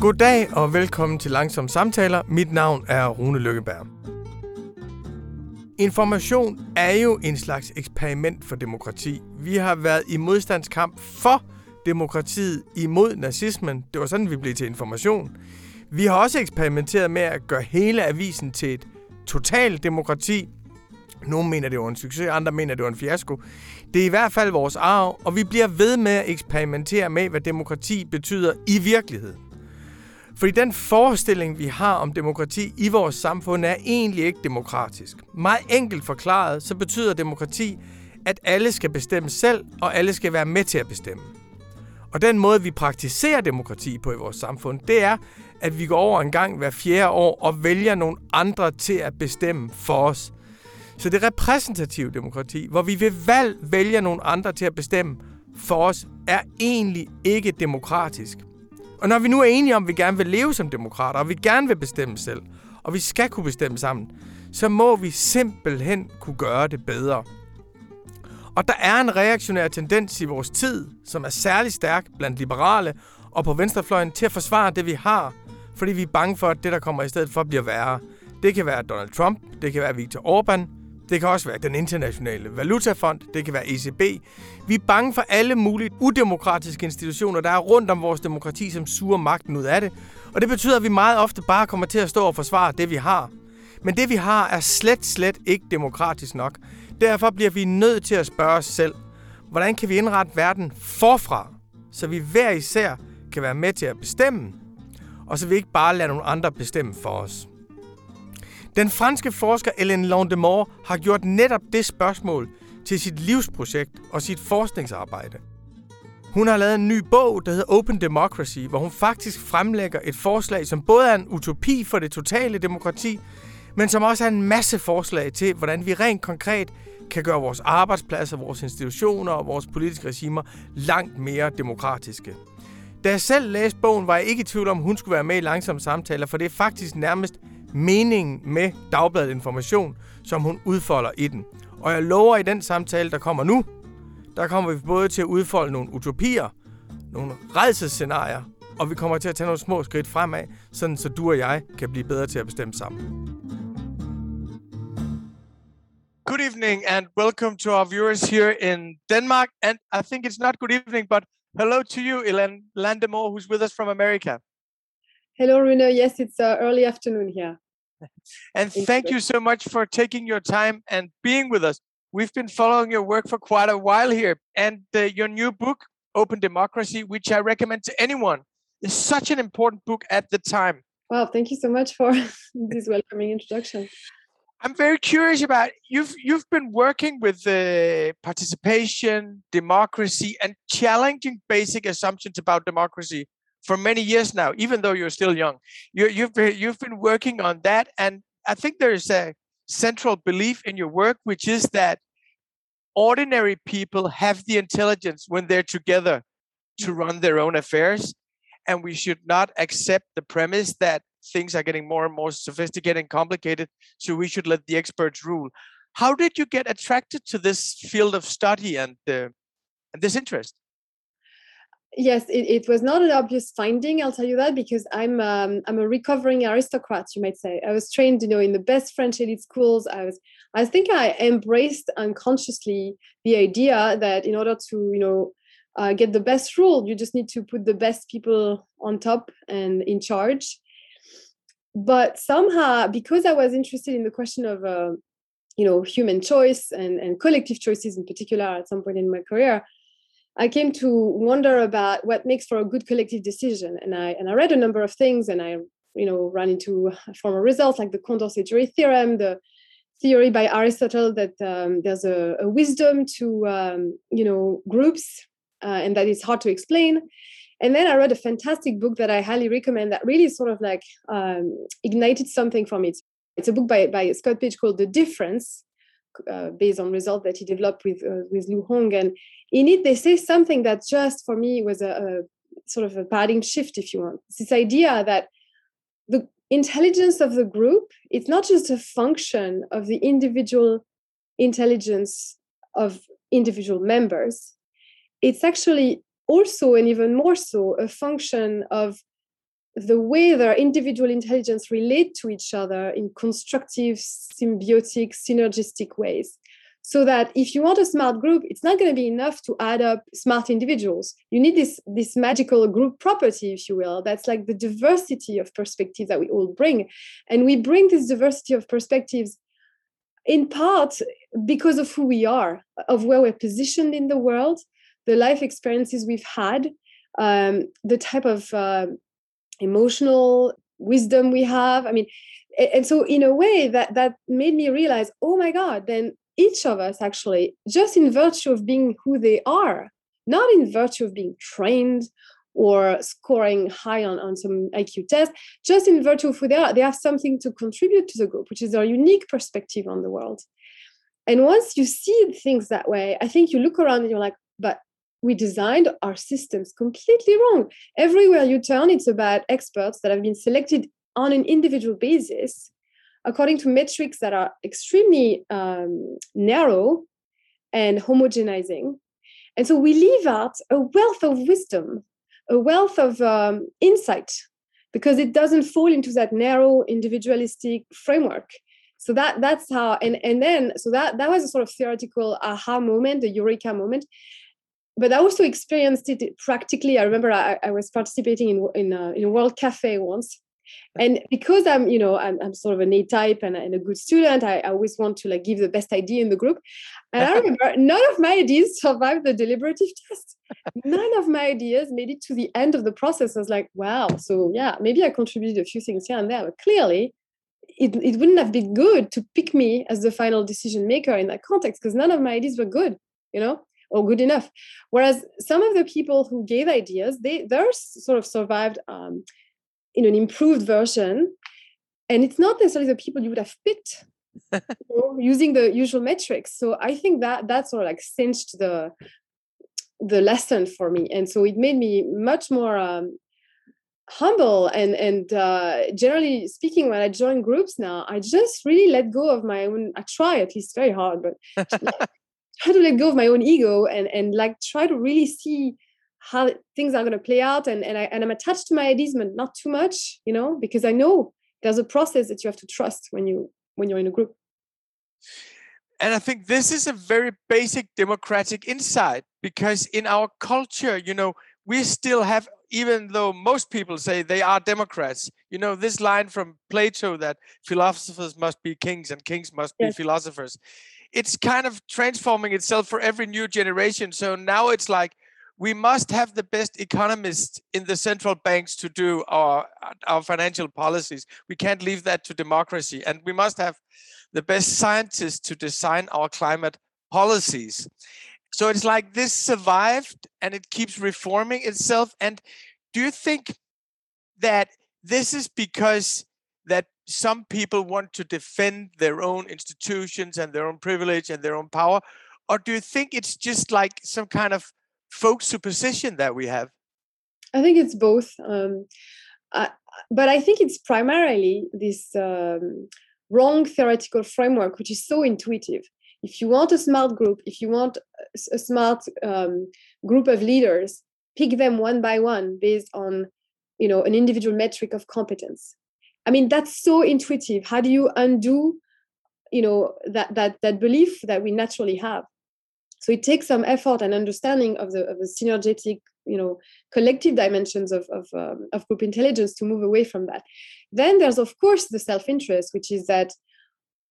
Goddag og velkommen til Langsom Samtaler. Mit navn er Rune Lykkeberg. Information er jo en slags eksperiment for demokrati. Vi har været i modstandskamp for demokratiet imod nazismen. Det var sådan, vi blev til information. Vi har også eksperimenteret med at gøre hele avisen til et totalt demokrati. Nogle mener, det var en succes, andre mener, det var en fiasko. Det er i hvert fald vores arv, og vi bliver ved med at eksperimentere med, hvad demokrati betyder i virkeligheden. Fordi den forestilling, vi har om demokrati i vores samfund, er egentlig ikke demokratisk. Meget enkelt forklaret, så betyder demokrati, at alle skal bestemme selv, og alle skal være med til at bestemme. Og den måde, vi praktiserer demokrati på i vores samfund, det er, at vi går over en gang hver fjerde år og vælger nogle andre til at bestemme for os. Så det repræsentative demokrati, hvor vi ved valg vælger nogle andre til at bestemme for os, er egentlig ikke demokratisk. Og når vi nu er enige om, at vi gerne vil leve som demokrater, og vi gerne vil bestemme selv, og vi skal kunne bestemme sammen, så må vi simpelthen kunne gøre det bedre. Og der er en reaktionær tendens i vores tid, som er særlig stærk blandt liberale og på venstrefløjen til at forsvare det, vi har, fordi vi er bange for, at det, der kommer i stedet for, bliver værre. Det kan være Donald Trump, det kan være Viktor Orbán, det kan også være den internationale valutafond, det kan være ECB. Vi er bange for alle mulige udemokratiske institutioner, der er rundt om vores demokrati, som suger magten ud af det. Og det betyder, at vi meget ofte bare kommer til at stå og forsvare det, vi har. Men det, vi har, er slet, slet ikke demokratisk nok. Derfor bliver vi nødt til at spørge os selv, hvordan kan vi indrette verden forfra, så vi hver især kan være med til at bestemme, og så vi ikke bare lader nogle andre bestemme for os. Den franske forsker Ellen Landemore har gjort netop det spørgsmål til sit livsprojekt og sit forskningsarbejde. Hun har lavet en ny bog, der hedder Open Democracy, hvor hun faktisk fremlægger et forslag, som både er en utopi for det totale demokrati, men som også er en masse forslag til, hvordan vi rent konkret kan gøre vores arbejdspladser, vores institutioner og vores politiske regimer langt mere demokratiske. Da jeg selv læste bogen, var jeg ikke i tvivl om, hun skulle være med i langsomme samtaler, for det er faktisk nærmest meningen med Dagbladet Information, som hun udfolder i den. Og jeg lover i den samtale, der kommer nu, der kommer vi både til at udfolde nogle utopier, nogle redselsscenarier, og vi kommer til at tage nogle små skridt fremad, sådan så du og jeg kan blive bedre til at bestemme sammen. Good evening and welcome to our viewers here in Denmark. And I think it's not good evening, but hello to you, Ilan Landemore, who's with us from America. Hello, Rune. Yes, it's uh, early afternoon here. and thank, you so much for taking your time and being with us. We've been following your work for quite a while here, and uh, your new book, Open Democracy, which I recommend to anyone, is such an important book at the time. Well, thank you so much for this welcoming introduction. I'm very curious about you've you've been working with uh, participation, democracy, and challenging basic assumptions about democracy for many years now, even though you're still young. You, you've been, you've been working on that, and I think there's a central belief in your work, which is that ordinary people have the intelligence when they're together to run their own affairs, and we should not accept the premise that things are getting more and more sophisticated and complicated. So we should let the experts rule. How did you get attracted to this field of study and uh, and this interest? Yes it, it, was not an obvious finding i'll tell you that because i'm um, i'm a recovering aristocrat you might say. I was trained you know in the best french elite schools. I was i think i embraced unconsciously the idea that in order to you know uh, get the best rule you just need to put the best people on top and in charge. But somehow because i was interested in the question of uh, you know human choice and, and collective choices in particular at some point in my career I came to wonder about what makes for a good collective decision. And I and I read a number of things and I, you know, ran into formal results like the Condorcet-Jury theorem, the theory by Aristotle that um, there's a, a, wisdom to um, you know groups uh, and that it's hard to explain. And then I read a fantastic book that I highly recommend that really sort of like um, ignited something from it. It's a book by, by Scott Page called The Difference, uh, based on results that he developed with uh, with Lu Hong. And in it, they say something that just for me was a, a sort of a paradigm shift, if you want. It's this idea that the intelligence of the group it's not just a function of the individual intelligence of individual members it's actually also and even more so a function of the way their individual intelligence relate to each other in constructive, symbiotic, synergistic ways. So that if you want a smart group, it's not going to be enough to add up smart individuals. You need this, this magical group property, if you will. That's like the diversity of perspectives that we all bring. And we bring this diversity of perspectives in part because of who we are, of where we're positioned in the world, the life experiences we've had, um, the type of uh, emotional wisdom we have i mean and so in a way that that made me realize oh my god then each of us actually just in virtue of being who they are not in virtue of being trained or scoring high on, on some IQ test, just in virtue of who they are, they have something to contribute to the group, which is their unique perspective on the world. And once you see things that way, I think you look around and you're like, but we designed our systems completely wrong. Everywhere you turn, it's about experts that have been selected on an individual basis according to metrics that are extremely um, narrow and homogenizing. And so we leave out a wealth of wisdom, a wealth of um, insight, because it doesn't fall into that narrow individualistic framework. So that that's how and and then so that that was a sort of theoretical aha moment, the eureka moment but I also experienced it practically. I remember I, I was participating in in a, in a World Cafe once, and because I'm you know I'm, I'm sort of an A type and, and a good student, I, I, always want to like give the best idea in the group. And I remember none of my ideas survived the deliberative test. None of my ideas made it to the end of the process. I was like, wow. So yeah, maybe I contributed a few things here and there, but clearly. It, it wouldn't have been good to pick me as the final decision maker in that context because none of my ideas were good you know or good enough. Whereas some of the people who gave ideas, they they're sort of survived um, in an improved version, and it's not necessarily the people you would have picked you know, using the usual metrics. So I think that that sort of like cinched the the lesson for me, and so it made me much more. Um, humble and and uh, generally speaking when i join groups now i just really let go of my own i try at least very hard but try to let go of my own ego and and like try to really see how things are going to play out? And and, I, and i'm attached to my ideas but not too much you know because i know there's a process that you have to trust when you when you're in a group. And i think this is a very basic democratic insight because in our culture you know we still have even though most people say they are democrats you know this line from plato that philosophers must be kings and kings must yes. be philosophers it's kind of transforming itself for every new generation. So now it's like we must have the best economists in the central banks to do our our financial policies. We can't leave that to democracy, and we must have the best scientists to design our climate policies. So it's like this survived and it keeps reforming itself. And do you think that this is because some people want to defend their own institutions and their own privilege and their own power? Or do you think it's just like some kind of folk superstition that we have? I think it's both. Um, I, but I think it's primarily this um, wrong theoretical framework, which is so intuitive. If you want a smart group, if you want a smart um, group of leaders, pick them one by one based on you know an individual metric of competence I mean, that's so intuitive. How do you undo, you know, that that that belief that we naturally have? So it takes some effort and understanding of the of the synergetic, you know, collective dimensions of of, um, of group intelligence to move away from that. Then there's of course the self-interest, which is that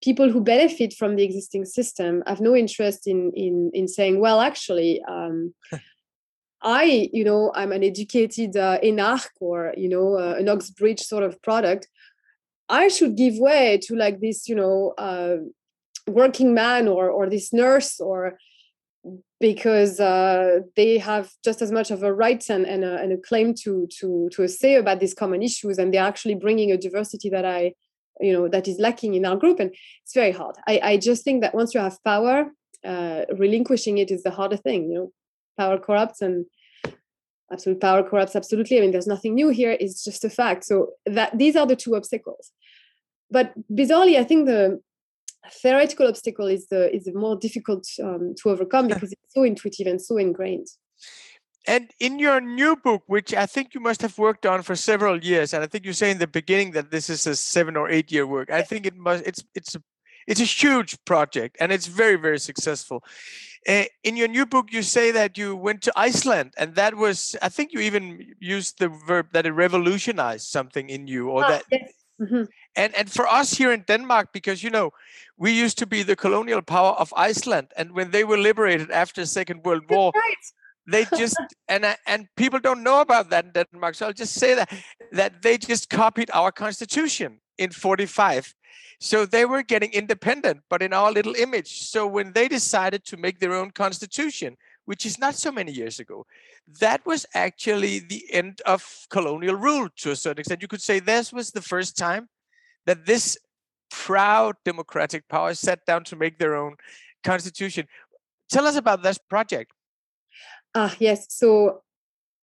people who benefit from the existing system have no interest in in in saying, well, actually. Um, I, you know, I'm an educated uh, enarch or, you know, uh, an Oxbridge sort of product. I should give way to like this, you know, uh, working man or or this nurse or because uh, they have just as much of a right and, and, a, and a claim to to to a say about these common issues and they're actually bringing a diversity that i you know that is lacking in our group and it's very hard. I, I just think that once you have power uh, relinquishing it is the harder thing you know? Power corrupts and absolute power corrupts absolutely i mean there's nothing new here it's just a fact so that these are the two obstacles but bizarrely i think the theoretical obstacle is the is the more difficult um, to overcome because it's so intuitive and so ingrained And in your new book, which I think you must have worked on for several years, and I think you say in the beginning that this is a seven or eight year work. I think it must. It's it's a it's a huge project, and it's very very successful. Uh, in your new book, you say that you went to Iceland, and that was I think you even used the verb that it revolutionized something in you, or Ah, that yes. Mhm. and and for us here in Denmark, because you know, we used to be the colonial power of Iceland, and when they were liberated after the Second World War, Right. they just and and people don't know about that in Denmark. So I'll just say that that they just copied our constitution in 45. So they were getting independent, but in our little image. So when they decided to make their own constitution, which is not so many years ago, that was actually the end of colonial rule to a certain extent. You could say this was the first time that this proud democratic power sat down to make their own constitution. Tell us about this project. Ah, yes. So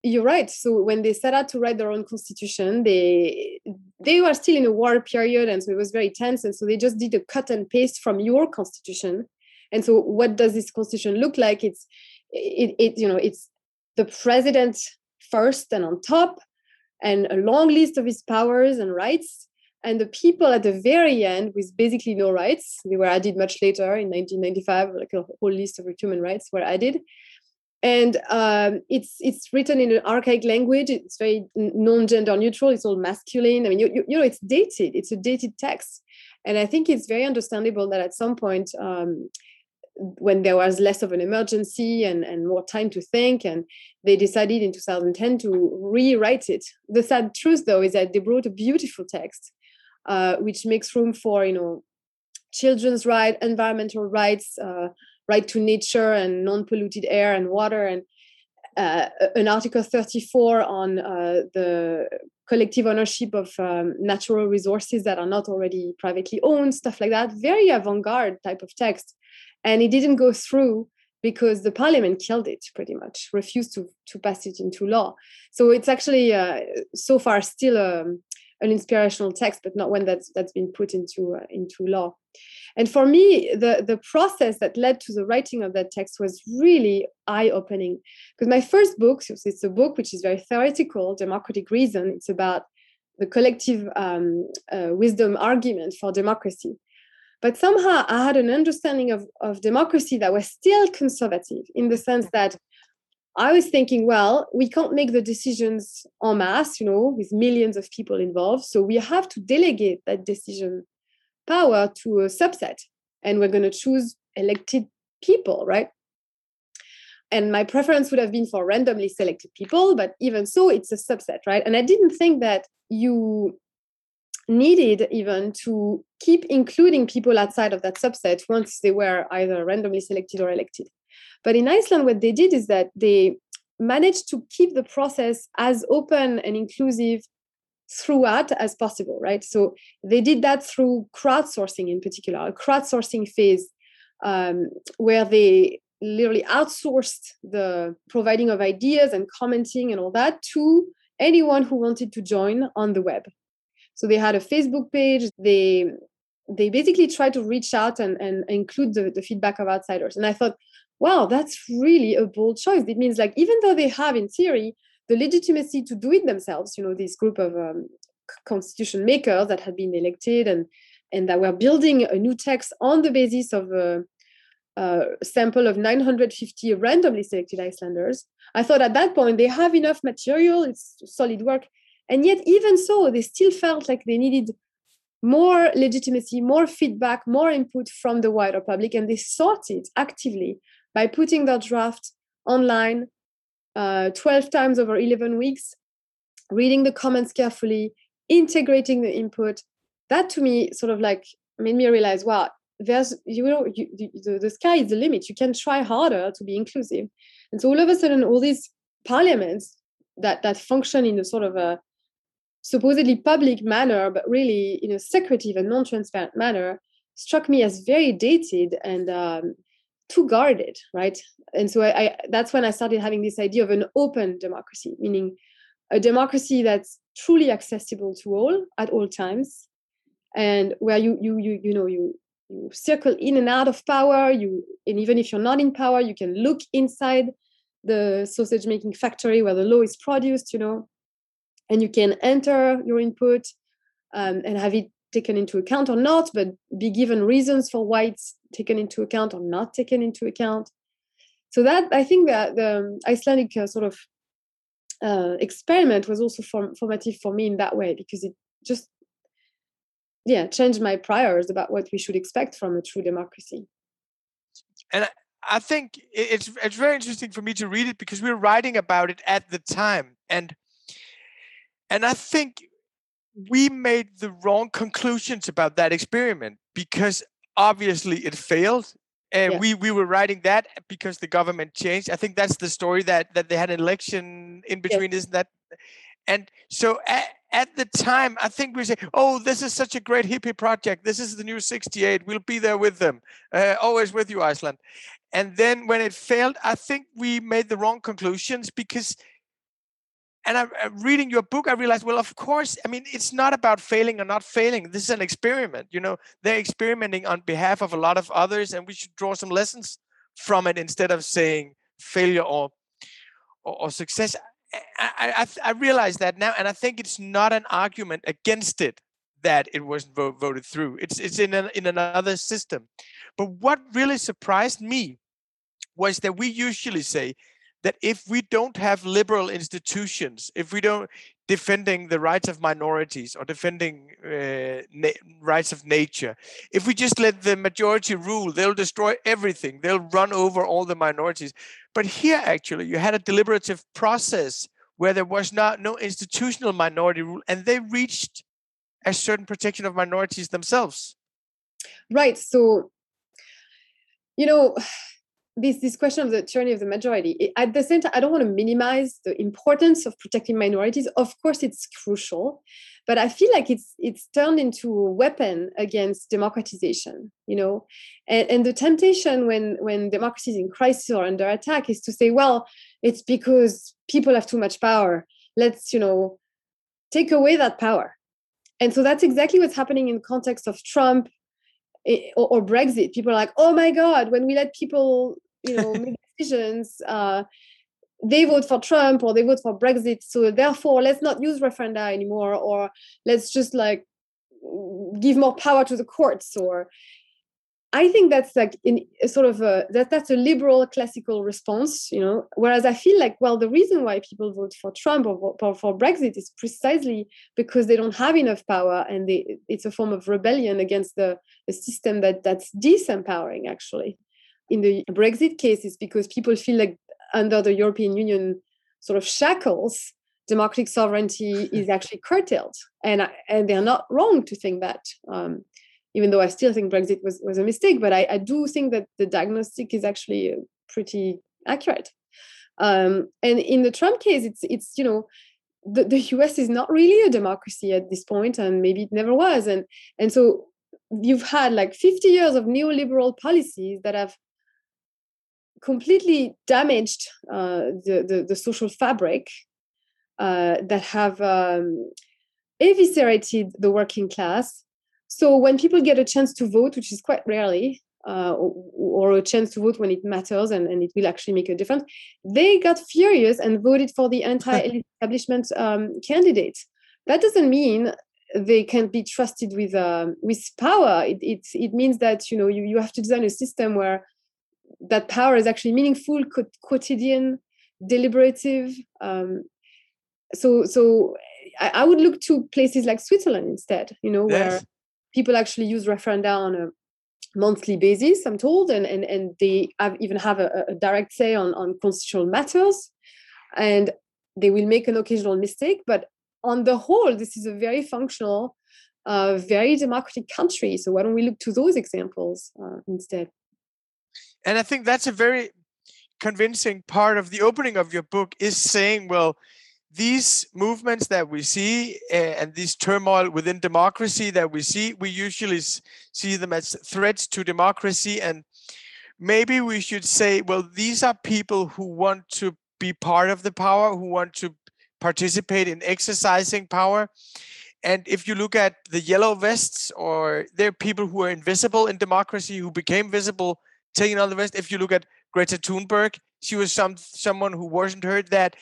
you're right. So when they set out to write their own constitution, they they were still in a war period, and so it was very tense. And so they just did a cut and paste from your constitution. And so, what does this constitution look like? It's it, it you know it's the president first and on top, and a long list of his powers and rights, and the people at the very end with basically no rights. They were added much later in 1995, like a whole list of human rights were added and um, it's it's written in an archaic language. It's very non-gender neutral. It's all masculine. I mean, you, you, you know, it's dated. It's a dated text, and I think it's very understandable that at some point, um, when there was less of an emergency and and more time to think, and they decided in 2010 to rewrite it. The sad truth, though, is that they brought a beautiful text, uh, which makes room for you know children's rights, environmental rights. Uh, right to nature and non-polluted air and water. And uh, an article 34 on uh, the collective ownership of um, natural resources that are not already privately owned stuff like that. Very avant-garde type of text. And it didn't go through because the parliament killed it pretty much refused to, to pass it into law. So it's actually uh, so far still um, an inspirational text but not one that's that's been put into uh, into law and for me, the, the process that led to the writing of that text was really eye opening. Because my first book, it's a book which is very theoretical, Democratic Reason, it's about the collective um, uh, wisdom argument for democracy. But somehow I had an understanding of, of democracy that was still conservative in the sense that I was thinking, well, we can't make the decisions en masse, you know, with millions of people involved. So we have to delegate that decision power to a subset. And we're going to choose elected people right? And my preference would have been for randomly selected people but even so it's a subset right? And i didn't think that you needed even to keep including people outside of that subset once they were either randomly selected or elected but in iceland what they did is that they managed to keep the process as open and inclusive throughout as possible, right? So they did that through crowdsourcing in particular, a crowdsourcing phase um, where they literally outsourced the providing of ideas and commenting and all that to anyone who wanted to join on the web. So they had a Facebook page. They they basically tried to reach out and, and include the, the feedback of outsiders. And I thought, wow, that's really a bold choice. It means like even though they have in theory the legitimacy to do it themselves. You know, this group of um, constitution makers that had been elected and and that were building a new text on the basis of a, a, sample of 950 randomly selected Icelanders. I thought at that point they have enough material, it's solid work, and yet even so, they still felt like they needed more legitimacy, more feedback, more input from the wider public, and they sought it actively by putting their draft online uh, 12 times over 11 weeks, reading the comments carefully, integrating the input. That to me sort of like made me realize, wow, there's, you know, you, the, the sky is the limit. You can try harder to be inclusive. And so all of a sudden, all these parliaments that, that function in a sort of a supposedly public manner, but really in a secretive and non-transparent manner, struck me as very dated and um, too guarded, right? And so I, I, that's when I started having this idea of an open democracy, meaning a democracy that's truly accessible to all at all times, and where you you you you know you you circle in and out of power. You and even if you're not in power, you can look inside the sausage making factory where the law is produced, you know, and you can enter your input um, and have it taken into account or not, but be given reasons for why it's taken into account or not taken into account. So that I think that the Icelandic uh, sort of uh, experiment was also form- formative for me in that way because it just yeah changed my priors about what we should expect from a true democracy. And I, I think it's it's very interesting for me to read it because we we're writing about it at the time and and I think we made the wrong conclusions about that experiment because obviously it failed and yeah. we we were writing that because the government changed. I think that's the story that that they had an election in between yeah. isn't that? And so at, at the time i think we say oh this is such a great hippie project. This is the new 68 we'll be there with them. Uh, always with you iceland. And then when it failed i think we made the wrong conclusions because and I, uh, reading your book, I realized, well, of course, I mean, it's not about failing or not failing. This is an experiment. You know, they're experimenting on behalf of a lot of others, and we should draw some lessons from it instead of saying failure or or, or success. I, I, I realize that now, and I think it's not an argument against it that it wasn't vo- voted through. It's it's in an, in another system. But what really surprised me was that we usually say that if we don't have liberal institutions, if we don't defending the rights of minorities or defending uh, rights of nature, if we just let the majority rule, they'll destroy everything. They'll run over all the minorities. But here, actually, you had a deliberative process where there was not no institutional minority rule, and they reached a certain protection of minorities themselves. Right. So, you know this this question of the tyranny of the majority at the same time i don't want to minimize the importance of protecting minorities. Of course it's crucial but i feel like it's it's turned into a weapon against democratization you know? And, and the temptation when when democracy is in crisis or under attack is to say well it's because people have too much power. Let's you know take away that power. And so that's exactly what's happening in the context of trump eh, or, or, Brexit. People are like, oh my God, when we let people you know make decisions uh, they vote for Trump or they vote for Brexit. So therefore, let's not use referenda anymore, or let's just like give more power to the courts. Or I think that's like in a sort of a that that's a liberal classical response, you know. Whereas I feel like well, the reason why people vote for Trump or for, Brexit is precisely because they don't have enough power, and they, it's a form of rebellion against the, the system that that's disempowering actually in the Brexit case is because people feel like under the European Union sort of shackles, democratic sovereignty is actually curtailed, and and they're not wrong to think that. Um, even though I still think Brexit was, was a mistake, but I, I do think that the diagnostic is actually uh, pretty accurate. Um, and in the Trump case, it's it's you know the, the US is not really a democracy at this point, and maybe it never was. And and so you've had like 50 years of neoliberal policies that have completely damaged uh, the, the, the social fabric uh, that have um, eviscerated the working class. So when people get a chance to vote, which is quite rarely, uh, or, or, a chance to vote when it matters and, and it will actually make a difference, they got furious and voted for the anti-establishment um, candidate. That doesn't mean they can be trusted with uh, with power. It, it it means that you know you, you have to design a system where that power is actually meaningful, quotidian, deliberative. Um, so, so I, I, would look to places like Switzerland instead. You know, yes. where people actually use referenda on a monthly basis. I'm told, and and and they have, even have a, a direct say on on constitutional matters, and they will make an occasional mistake, but on the whole, this is a very functional, uh, very democratic country. So why don't we look to those examples uh, instead? And i think that's a very convincing part of the opening of your book is saying well these movements that we see uh, and this turmoil within democracy that we see we usually see them as threats to democracy. And maybe we should say well these are people who want to be part of the power who want to participate in exercising power. And if you look at the yellow vests or they're people who are invisible in democracy who became visible taking on the rest. If you look at Greta Thunberg. She was some someone who wasn't heard that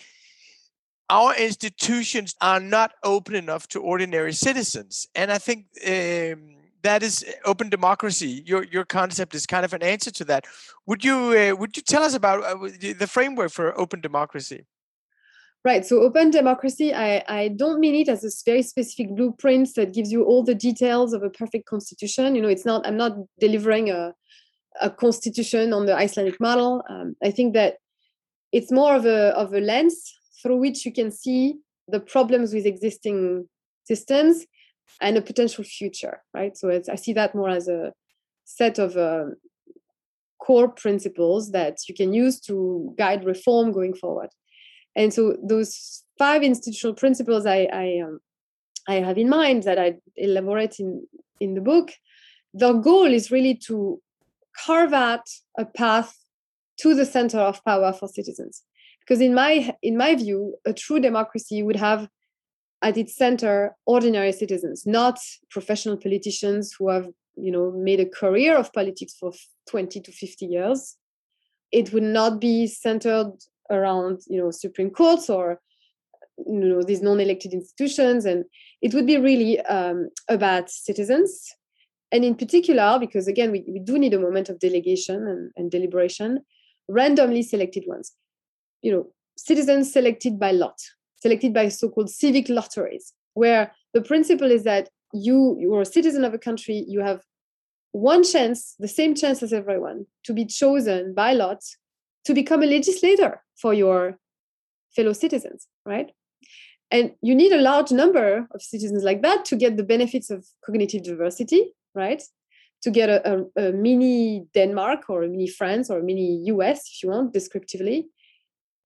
our institutions are not open enough to ordinary citizens, and I think um, that is open democracy. Your your concept is kind of an answer to that. Would you uh, would you tell us about uh, the framework for open democracy? Right. So open democracy, I, I don't mean it as a very specific blueprint that gives you all the details of a perfect constitution. You know, it's not, I'm not delivering a, a constitution on the Icelandic model. Um, I think that it's more of a, of a lens through which you can see the problems with existing systems and a potential future, right? So I see that more as a set of uh, core principles that you can use to guide reform going forward. And so those five institutional principles I I, um, I have in mind that I elaborate in in the book, the goal is really to carve out a path to the center of power for citizens. Because in my in my view, a true democracy would have at its center ordinary citizens, not professional politicians who have you know made a career of politics for 20 to 50 years. It would not be centered around you know supreme courts or you know these non-elected institutions and it would be really um, about citizens and in particular because again we, we do need a moment of delegation and, and deliberation randomly selected ones you know citizens selected by lot selected by so-called civic lotteries where the principle is that you you're a citizen of a country you have one chance the same chance as everyone to be chosen by lot to become a legislator for your fellow citizens, right? And you need a large number of citizens like that to get the benefits of cognitive diversity, right? To get a, a, a mini Denmark or a mini France or a mini US, if you want, descriptively,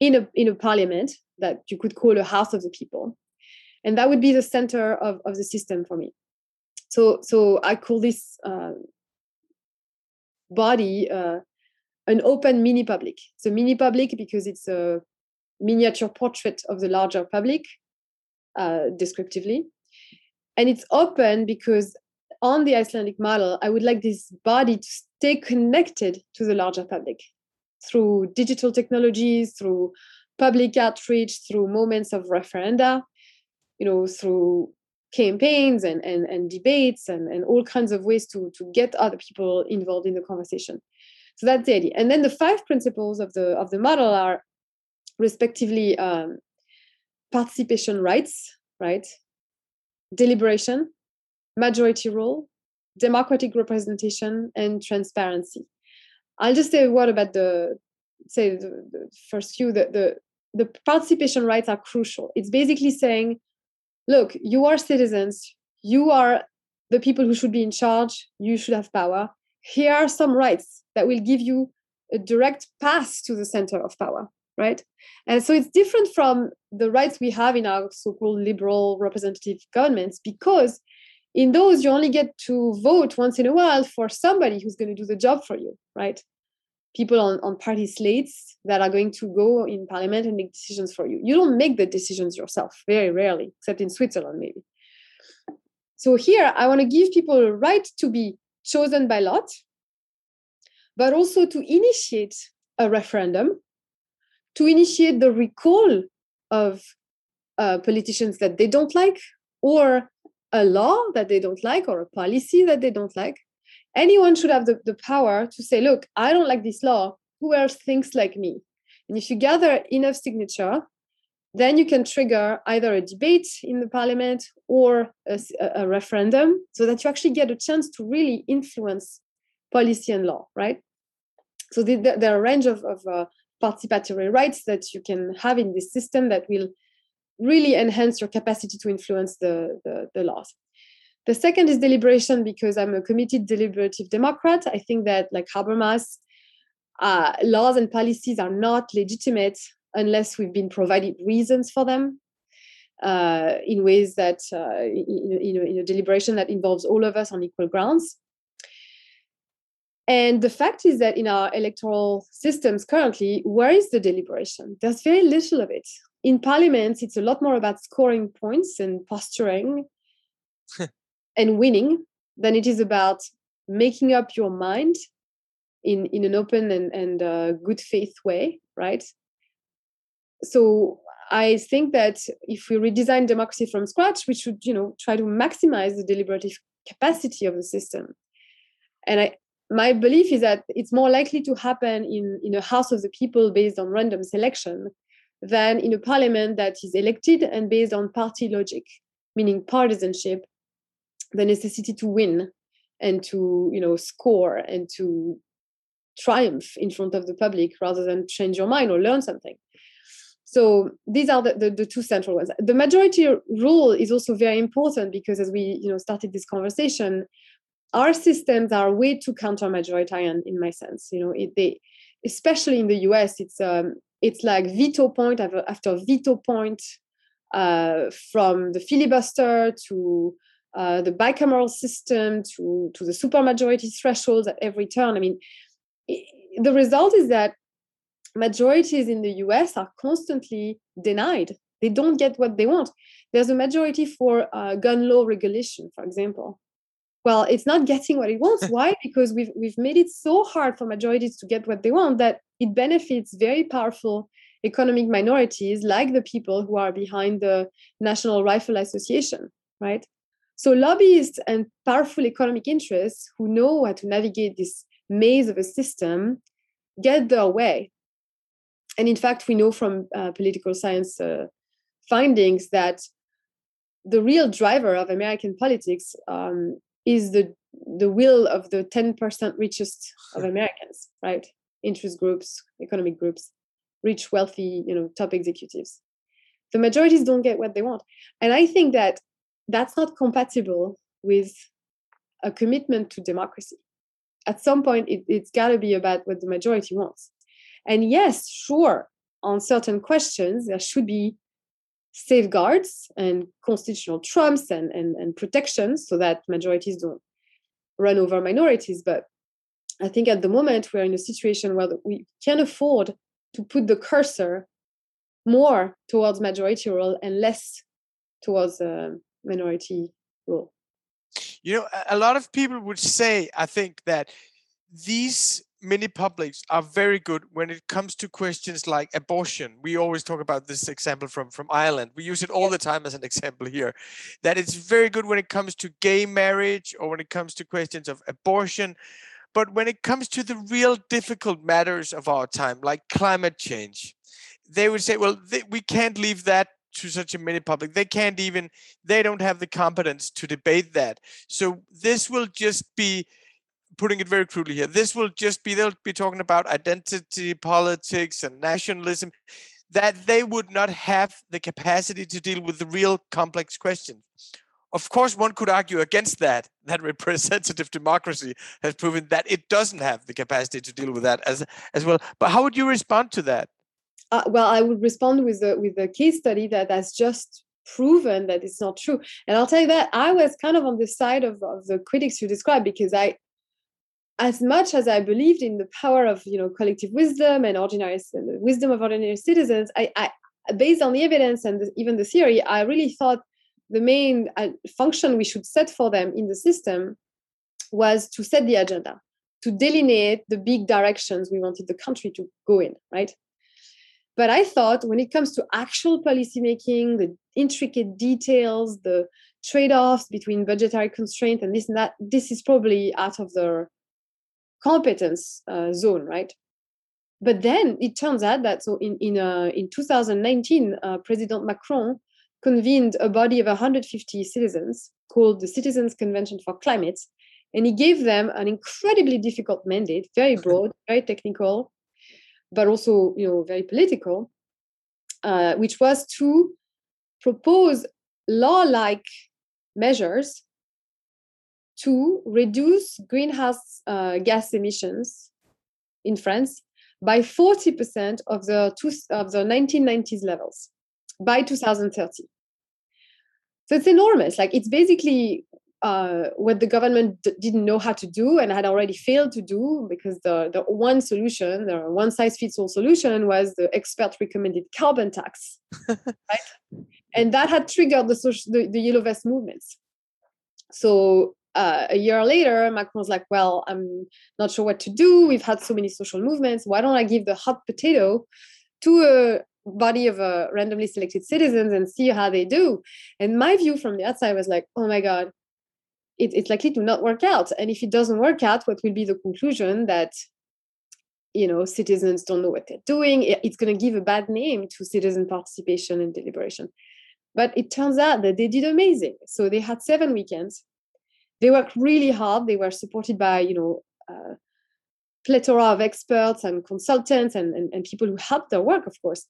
in a in a parliament that you could call a house of the people. And that would be the center of, of the system for me. So so I call this uh, body uh, an open mini public. It's a mini public because it's a miniature portrait of the larger public, uh, descriptively. And it's open because on the Icelandic model, I would like this body to stay connected to the larger public through digital technologies, through public outreach, through moments of referenda, you know, through campaigns and, and, and debates and, and all kinds of ways to, to get other people involved in the conversation. So that's the idea. And then the five principles of the of the model are respectively um, participation rights, right? Deliberation, majority rule, democratic representation, and transparency. I'll just say a word about the say the, the first few. The, the the participation rights are crucial. It's basically saying, look, you are citizens, you are the people who should be in charge, you should have power. Here are some rights that will give you a direct path to the center of power right and so it's different from the rights we have in our so-called liberal representative governments because in those you only get to vote once in a while for somebody who's going to do the job for you right? People on, on party slates that are going to go in parliament and make decisions for you. You don't make the decisions yourself very rarely except in switzerland maybe. So here i want to give people a right to be chosen by lot but also to initiate a referendum, to initiate the recall of uh, politicians that they don't like, or a law that they don't like, or a policy that they don't like. Anyone should have the, the power to say, look, I don't like this law. Who else thinks like me? And if you gather enough signature, then you can trigger either a debate in the parliament or a, a, referendum so that you actually get a chance to really influence policy and law, right? So the, the, there are a range of, of uh, participatory rights that you can have in this system that will really enhance your capacity to influence the, the, the laws. The second is deliberation because I'm a committed deliberative Democrat. I think that, like Habermas, uh, laws and policies are not legitimate unless we've been provided reasons for them uh, in ways that, uh, in, in, in, a deliberation that involves all of us on equal grounds. And the fact is that in our electoral systems currently, where is the deliberation? There's very little of it. In parliaments, it's a lot more about scoring points and posturing and winning than it is about making up your mind in in an open and and uh, good faith way, right? So I think that if we redesign democracy from scratch, we should, you know, try to maximize the deliberative capacity of the system. And I, my belief is that it's more likely to happen in, in a house of the people based on random selection than in a parliament that is elected and based on party logic, meaning partisanship, the necessity to win and to, you know, score and to triumph in front of the public rather than change your mind or learn something. So these are the, the, the, two central ones. The majority rule is also very important because as we you know started this conversation, our systems are way too counter-majoritarian in my sense. You know, it, they, especially in the US, it's um, it's like veto point after, veto point, uh, from the filibuster to uh, the bicameral system to to the supermajority thresholds at every turn. I mean, it, the result is that majorities in the US are constantly denied. They don't get what they want. There's a majority for uh, gun law regulation, for example. Well, it's not getting what it wants. Why? Because we've we've made it so hard for majorities to get what they want that it benefits very powerful economic minorities like the people who are behind the National Rifle Association, right? So lobbyists and powerful economic interests who know how to navigate this maze of a system get their way and in fact, we know from uh, political science uh, findings that the real driver of American politics um, is the the will of the 10% richest of Americans, right? Interest groups, economic groups, rich, wealthy, you know, top executives. The majorities don't get what they want. And I think that that's not compatible with a commitment to democracy. At some point, it, it's got to be about what the majority wants. And yes, sure, on certain questions, there should be safeguards and constitutional trumps and, and, and protections so that majorities don't run over minorities. But I think at the moment we're in a situation where we can afford to put the cursor more towards majority rule and less towards uh, minority rule. You know, a lot of people would say, I think, that these mini publics are very good when it comes to questions like abortion. We always talk about this example from from Ireland. We use it all the time as an example here. That it's very good when it comes to gay marriage or when it comes to questions of abortion. But when it comes to the real difficult matters of our time, like climate change, they would say, well, they, we can't leave that to such a mini public. They can't even, they don't have the competence to debate that. So this will just be putting it very crudely here, this will just be, they'll be talking about identity politics and nationalism, that they would not have the capacity to deal with the real complex questions. Of course, one could argue against that, that representative democracy has proven that it doesn't have the capacity to deal with that as, as well. But how would you respond to that? Uh, well, I would respond with a, with a case study that has just proven that it's not true. And I'll tell you that I was kind of on the side of, of the critics you described because I, as much as I believed in the power of you know collective wisdom and ordinary the wisdom of ordinary citizens, I, I based on the evidence and the, even the theory, I really thought the main uh, function we should set for them in the system was to set the agenda, to delineate the big directions we wanted the country to go in, right? But I thought when it comes to actual policymaking, the intricate details, the trade-offs between budgetary constraint and this and that, this is probably out of the competence uh, zone, right? But then it turns out that so in in uh, in 2019, uh, President Macron convened a body of 150 citizens called the Citizens Convention for Climate, and he gave them an incredibly difficult mandate, very broad, very technical, but also you know very political, uh, which was to propose law-like measures to reduce greenhouse uh, gas emissions in France by 40% of the, two, of the 1990s levels by 2030. So it's enormous. Like it's basically uh, what the government d- didn't know how to do and had already failed to do because the, the one solution, the one size fits all solution was the expert recommended carbon tax. right? And that had triggered the, social, the, the yellow vest movements. So uh, a year later, Macron's like, well, I'm not sure what to do. We've had so many social movements. Why don't I give the hot potato to a body of uh, randomly selected citizens and see how they do? And my view from the outside was like, oh my God, it, it's likely to not work out. And if it doesn't work out, what will be the conclusion that you know citizens don't know what they're doing it's going to give a bad name to citizen participation and deliberation but it turns out that they did amazing so they had seven weekends they worked really hard. They were supported by you know uh, plethora of experts and consultants and, and, and people who helped their work of course.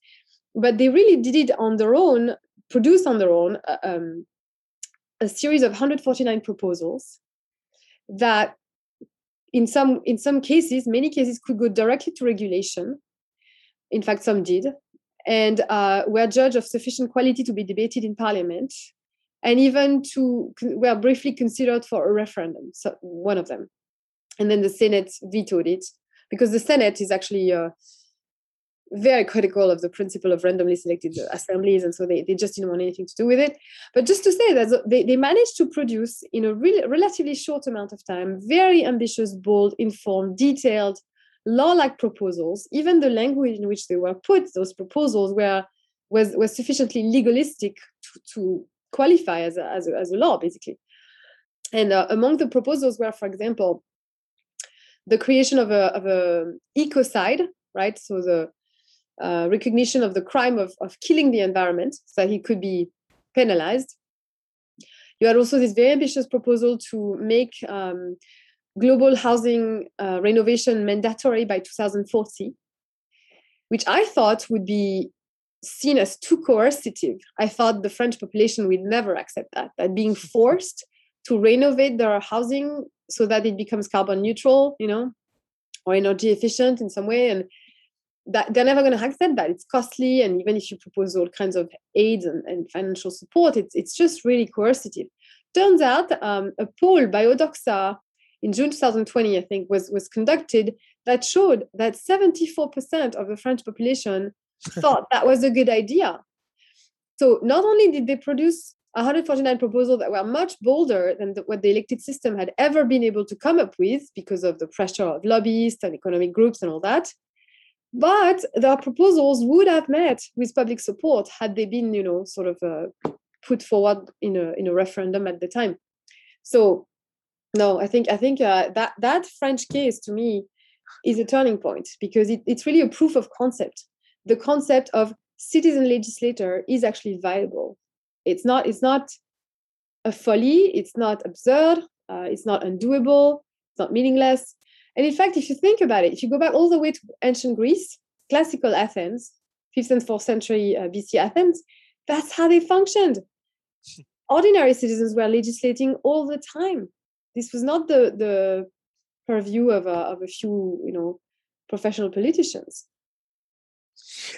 But they really did it on their own produced on their own uh, um, a series of 149 proposals that in some in some cases many cases could go directly to regulation. In fact some did. And uh, were judged of sufficient quality to be debated in parliament and even to were briefly considered for a referendum so one of them. And then the senate vetoed it because the senate is actually uh, very critical of the principle of randomly selected assemblies and so they, they just didn't want anything to do with it. But just to say that they, they managed to produce in a really relatively short amount of time very ambitious bold informed detailed law-like proposals. Even the language in which they were put those proposals were was was sufficiently legalistic to, to qualify as a, as a, as a law basically and uh, among the proposals were for example the creation of a of a ecocide right so the uh, recognition of the crime of, of killing the environment so that he could be penalized. You had also this very ambitious proposal to make um, global housing uh, renovation mandatory by 2040, which I thought would be seen as too coercive. I thought the French population would never accept that, that being forced to renovate their housing so that it becomes carbon neutral, you know, or energy efficient in some way. And that they're never going to accept that it's costly and even if you propose all kinds of aids and, and financial support it's, it's just really coercive turns out um, a poll by odoxa in june 2020 i think was, was conducted that showed that 74% of the french population thought that was a good idea so not only did they produce 149 proposals that were much bolder than the, what the elected system had ever been able to come up with because of the pressure of lobbyists and economic groups and all that but their proposals would have met with public support had they been, you know, sort of uh, put forward in a in a referendum at the time. So, no, I think I think uh, that that French case to me is a turning point because it, it's really a proof of concept. The concept of citizen legislator is actually viable. It's not it's not a folly. It's not absurd. Uh, it's not undoable. It's not meaningless. And in fact, if you think about it, if you go back all the way to ancient Greece, classical Athens, 5th and 4th century uh, BC Athens, that's how they functioned. Ordinary citizens were legislating all the time. This was not the, the purview of a, of a few, you know, professional politicians.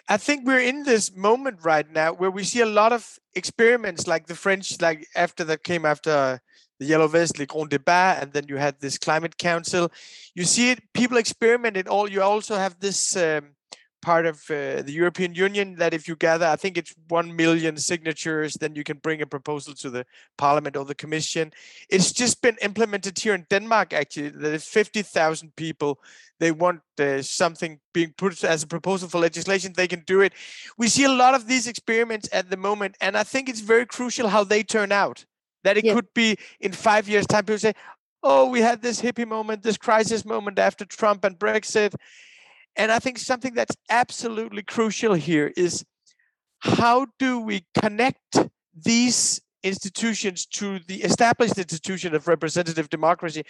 I think we're in this moment right now where we see a lot of experiments like the French, like after that came after the Yellow Vest, Le Grand Débat, and then you had this climate council. You see it, people experiment it all. You also have this um, part of uh, the European Union that if you gather, I think it's 1 million signatures, then you can bring a proposal to the parliament or the commission. It's just been implemented here in Denmark, actually. There's 50,000 people. They want uh, something being put as a proposal for legislation, they can do it. We see a lot of these experiments at the moment, and I think it's very crucial how they turn out that it could be in five years' time, people say, oh, we had this hippie moment, this crisis moment after Trump and Brexit. And I think something that's absolutely crucial here is how do we connect these institutions to the established institution of representative democracy?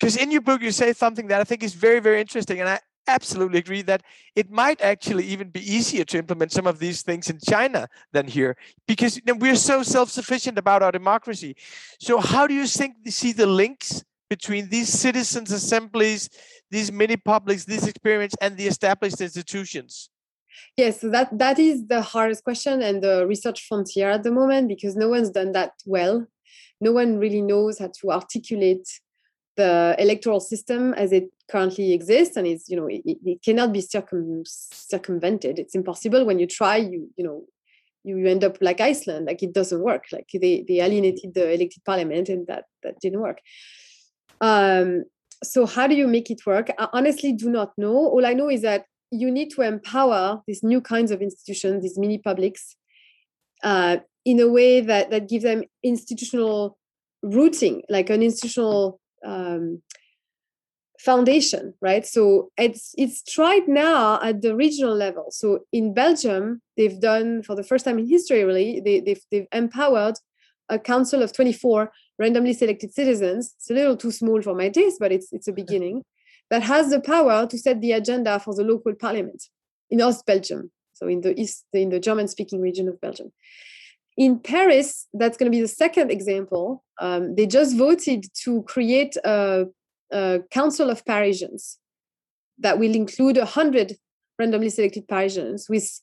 Because in your book, you say something that I think is very, very interesting. And I absolutely agree that it might actually even be easier to implement some of these things in China than here because we're so self-sufficient about our democracy. So how do you think see the links between these citizens assemblies, these mini publics, these experiments, and the established institutions? Yes, so that that is the hardest question and the research frontier at the moment because no one's done that well. No one really knows how to articulate the electoral system as it currently exists and is you know it, it cannot be circum, circumvented it's impossible when you try you you know you end up like iceland like it doesn't work like they they alienated the elected parliament and that that didn't work Um, so how do you make it work? I honestly do not know. All I know is that you need to empower these new kinds of institutions, these mini publics, uh, in a way that that gives them institutional rooting, like an institutional um, foundation, right? So it's it's tried now at the regional level. So in Belgium, they've done for the first time in history, really, they, they've they've empowered a council of 24 randomly selected citizens. It's a little too small for my taste, but it's it's a beginning that has the power to set the agenda for the local parliament in East Belgium, so in the east, in the German-speaking region of Belgium. In Paris, that's going to be the second example. Um, they just voted to create a, a council of Parisians that will include 100 randomly selected Parisians with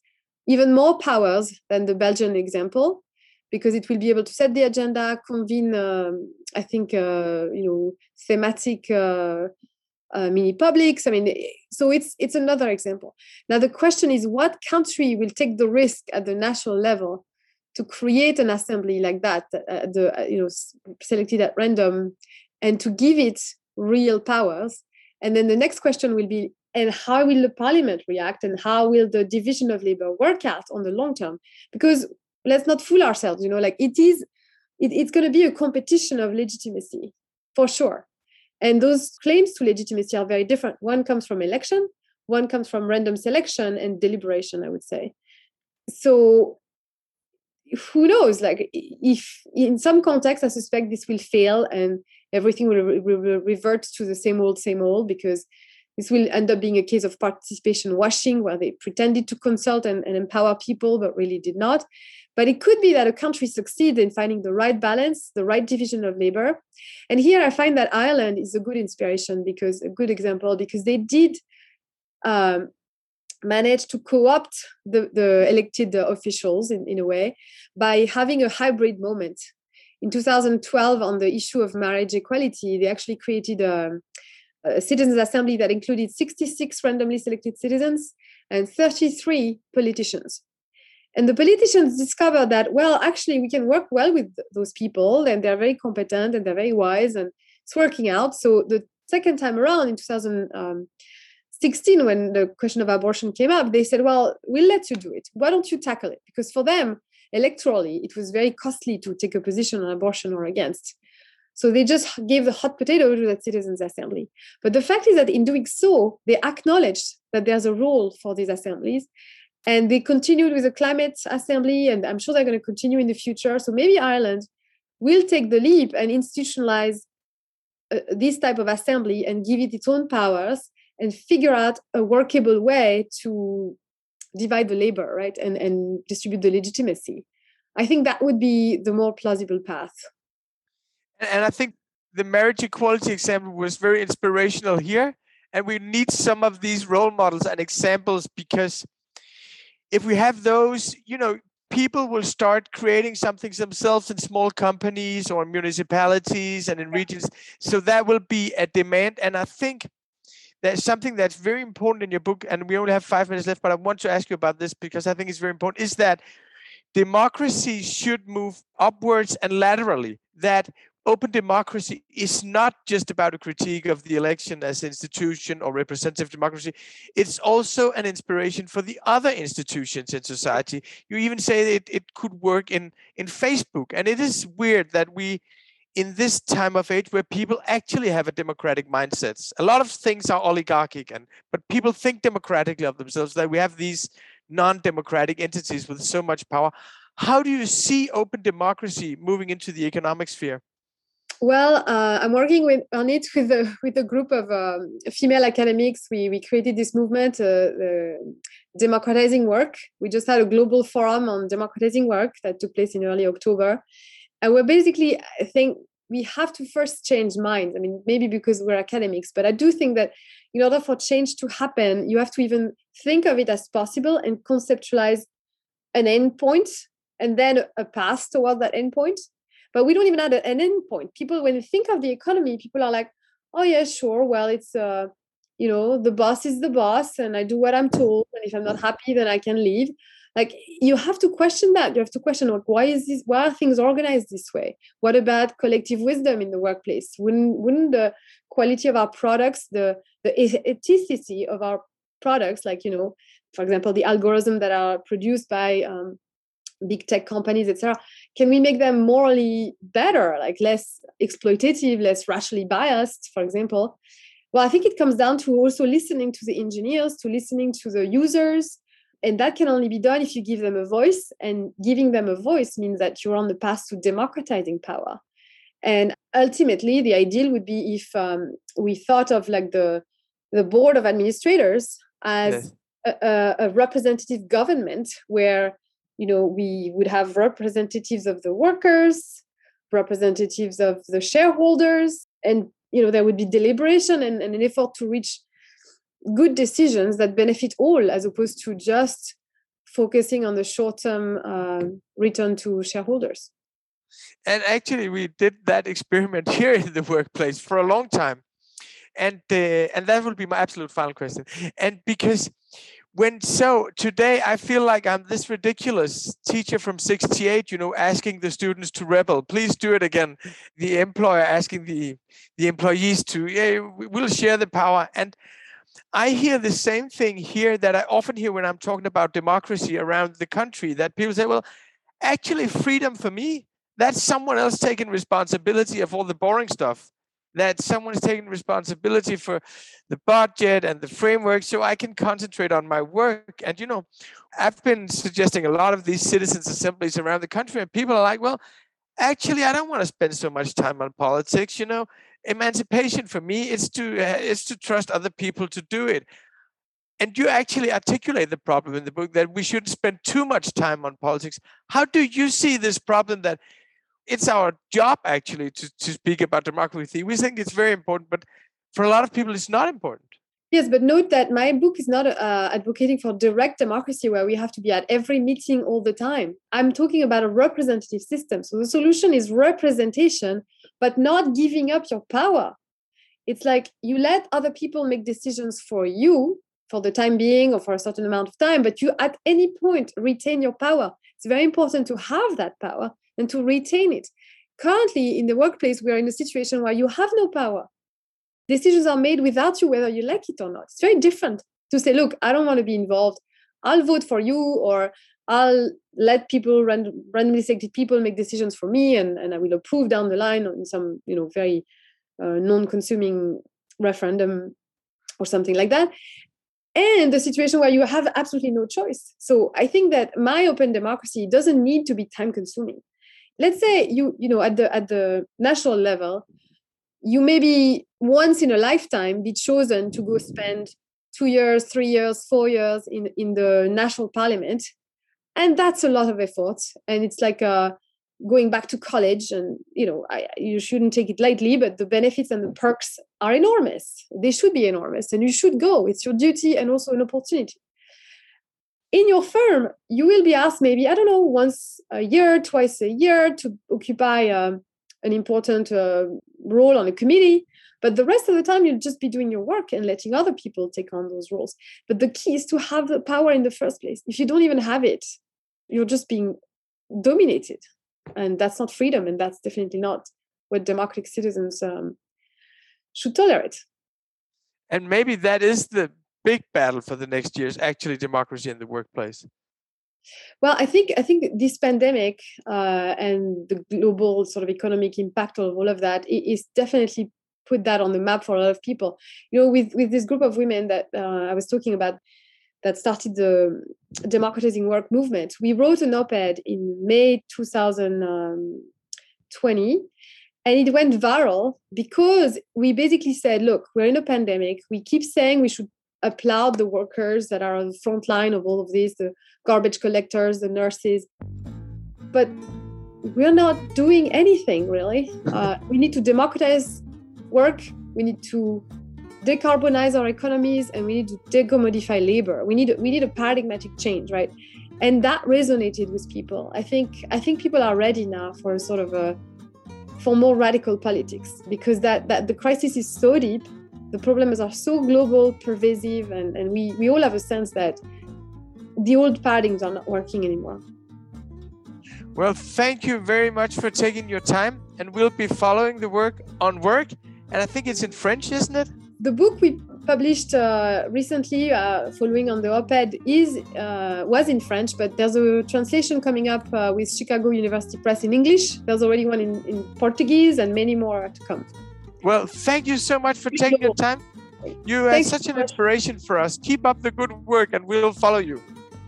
even more powers than the Belgian example because it will be able to set the agenda, convene, um, I think, uh, you know, thematic uh, uh, mini publics. I mean, so it's it's another example. Now the question is, what country will take the risk at the national level to create an assembly like that, uh, the uh, you know selected at random, and to give it real powers? And then the next question will be, and how will the parliament react, and how will the division of labor work out on the long term? Because let's not fool ourselves you know like it is it, it's going to be a competition of legitimacy for sure. And those claims to legitimacy are very different. One comes from election one comes from random selection and deliberation i would say. So who knows like if in some context i suspect this will fail and everything will, re- will revert to the same old same old because this will end up being a case of participation washing where they pretended to consult and, and empower people but really did not but it could be that a country succeeds in finding the right balance, the right division of labor. And here I find that Ireland is a good inspiration because a good example because they did um, manage to co-opt the, the elected officials in, in a way by having a hybrid moment. In 2012, on the issue of marriage equality, they actually created a, a citizens' assembly that included 66 randomly selected citizens and 33 politicians and the politicians discovered that well actually we can work well with those people and they're very competent and they're very wise and it's working out. So the second time around in 2016 um, when the question of abortion came up they said well we'll let you do it. Why don't you tackle it? Because for them electorally it was very costly to take a position on abortion or against. So they just gave the hot potato to that citizens assembly. But the fact is that in doing so they acknowledged that there's a role for these assemblies and they continued with the climate assembly and i'm sure they're going to continue in the future. So maybe ireland will take the leap and institutionalize uh, this type of assembly and give it its own powers and figure out a workable way to divide the labor right and and distribute the legitimacy. I think that would be the more plausible path. And i think the marriage equality example was very inspirational here. And we need some of these role models and examples because if we have those, you know, people will start creating something themselves in small companies or municipalities and in regions. So that will be a demand. And I think there's something that's very important in your book, and we only have five minutes left, but I want to ask you about this because I think it's very important, is that democracy should move upwards and laterally. That open democracy is not just about a critique of the election as institution or representative democracy. It's also an inspiration for the other institutions in society. You even say it, it could work in in facebook. And it is weird that we in this time of age where people actually have a democratic mindset a lot of things are oligarchic and but people think democratically of themselves that we have these non-democratic entities with so much power. How do you see open democracy moving into the economic sphere well, uh, I'm working with on it with a with a group of um, female academics. We we created this movement, uh, democratizing work. We just had a global forum on democratizing work that took place in early October, and we're basically I think we have to first change minds. I mean, maybe because we're academics, but I do think that in order for change to happen, you have to even think of it as possible and conceptualize an endpoint and then a path towards that endpoint but we don't even have an end point people when they think of the economy people are like oh yeah sure well it's uh you know the boss is the boss and i do what i'm told and if i'm not happy then i can leave. Like you have to question that. You have to question like why is this why are things organized this way? What about collective wisdom in the workplace? Wouldn't wouldn't the quality of our products the the ethicity of our products like you know for example the algorithms that are produced by um, big tech companies etc can we make them morally better like less exploitative less racially biased for example well i think it comes down to also listening to the engineers to listening to the users and that can only be done if you give them a voice and giving them a voice means that you're on the path to democratizing power and ultimately the ideal would be if um, we thought of like the the board of administrators as yes. a, a, representative government where you know we would have representatives of the workers representatives of the shareholders and you know there would be deliberation and, and an effort to reach good decisions that benefit all as opposed to just focusing on the short-term uh, return to shareholders. And actually we did that experiment here in the workplace for a long time. And uh, and that will be my absolute final question. And because when so today i feel like i'm this ridiculous teacher from 68 you know asking the students to rebel. Please do it again. The employer asking the the employees to yeah we'll share the power. And i hear the same thing here that i often hear when i'm talking about democracy around the country that people say well actually freedom for me that's someone else taking responsibility of all the boring stuff that someone's taking responsibility for the budget and the framework so I can concentrate on my work. And, you know, I've been suggesting a lot of these citizens' assemblies around the country, and people are like, well, actually, I don't want to spend so much time on politics. You know, emancipation for me is to uh, is to trust other people to do it. And you actually articulate the problem in the book that we shouldn't spend too much time on politics. How do you see this problem that it's our job actually to, to speak about democracy. We think it's very important, but for a lot of people, it's not important. Yes, but note that my book is not uh, advocating for direct democracy where we have to be at every meeting all the time. I'm talking about a representative system. So the solution is representation, but not giving up your power. It's like you let other people make decisions for you for the time being or for a certain amount of time, but you at any point retain your power. It's very important to have that power and to retain it. Currently, in the workplace, we are in a situation where you have no power. Decisions are made without you, whether you like it or not. It's very different to say, look, I don't want to be involved. I'll vote for you, or I'll let people, random, randomly selected people, make decisions for me, and, and I will approve down the line in some, you know, very uh, non-consuming referendum or something like that and the situation where you have absolutely no choice. So I think that my open democracy doesn't need to be time consuming let's say you you know at the at the national level you maybe once in a lifetime be chosen to go spend two years three years four years in in the national parliament. And that's a lot of effort. And it's like uh, going back to college and you know I, you shouldn't take it lightly but the benefits and the perks are enormous. They should be enormous and you should go. It's your duty and also an opportunity in your firm, you will be asked maybe, I don't know, once a year, twice a year to occupy um, an important uh, role on a committee. But the rest of the time, you'll just be doing your work and letting other people take on those roles. But the key is to have the power in the first place. If you don't even have it, you're just being dominated. And that's not freedom. And that's definitely not what democratic citizens um, should tolerate. And maybe that is the big battle for the next years actually democracy in the workplace. Well i think i think this pandemic uh, and the global sort of economic impact of all of that is definitely put that on the map for a lot of people. You know with with this group of women that uh, i was talking about that started the democratizing work movement we wrote an op-ed in may 2020 and it went viral because we basically said look we're in a pandemic. We keep saying we should applaud the workers that are on the front line of all of this the garbage collectors the nurses. But we're not doing anything really. Uh, we need to democratize work. We need to decarbonize our economies and we need to decommodify labor. We need we need a paradigmatic change right? And that resonated with people. I think i think people are ready now for a sort of a for more radical politics because that that the crisis is so deep the problems are so global, pervasive, and, and we, we all have a sense that the old paradigms are not working anymore. Well, thank you very much for taking your time, and we'll be following the work on work. And I think it's in French, isn't it? The book we published uh, recently, uh, following on the op-ed, is uh, was in French, but there's a translation coming up uh, with Chicago University Press in English. There's already one in, in Portuguese, and many more to come. Well, thank you so much for taking your time. You are such an inspiration for us. Keep up the good work, and we'll follow you.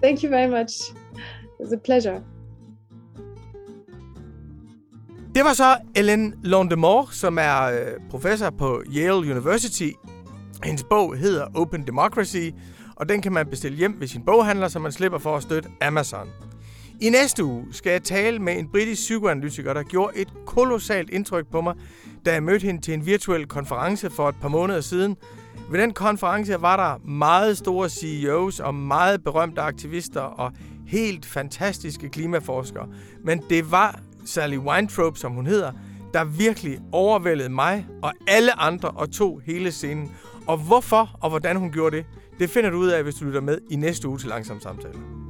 Thank you very much. It was a pleasure. Det var så Ellen Londemore, som er øh, professor på Yale University. Hendes bog hedder Open Democracy, og den kan man bestille hjem ved sin boghandler, så man slipper for at støtte Amazon. I næste uge skal jeg tale med en britisk psykoanalytiker, der gjorde et kolossalt indtryk på mig, da jeg mødte hende til en virtuel konference for et par måneder siden. Ved den konference var der meget store CEOs og meget berømte aktivister og helt fantastiske klimaforskere. Men det var Sally Weintraub, som hun hedder, der virkelig overvældede mig og alle andre og tog hele scenen. Og hvorfor og hvordan hun gjorde det, det finder du ud af, hvis du lytter med i næste uge til Langsom Samtale.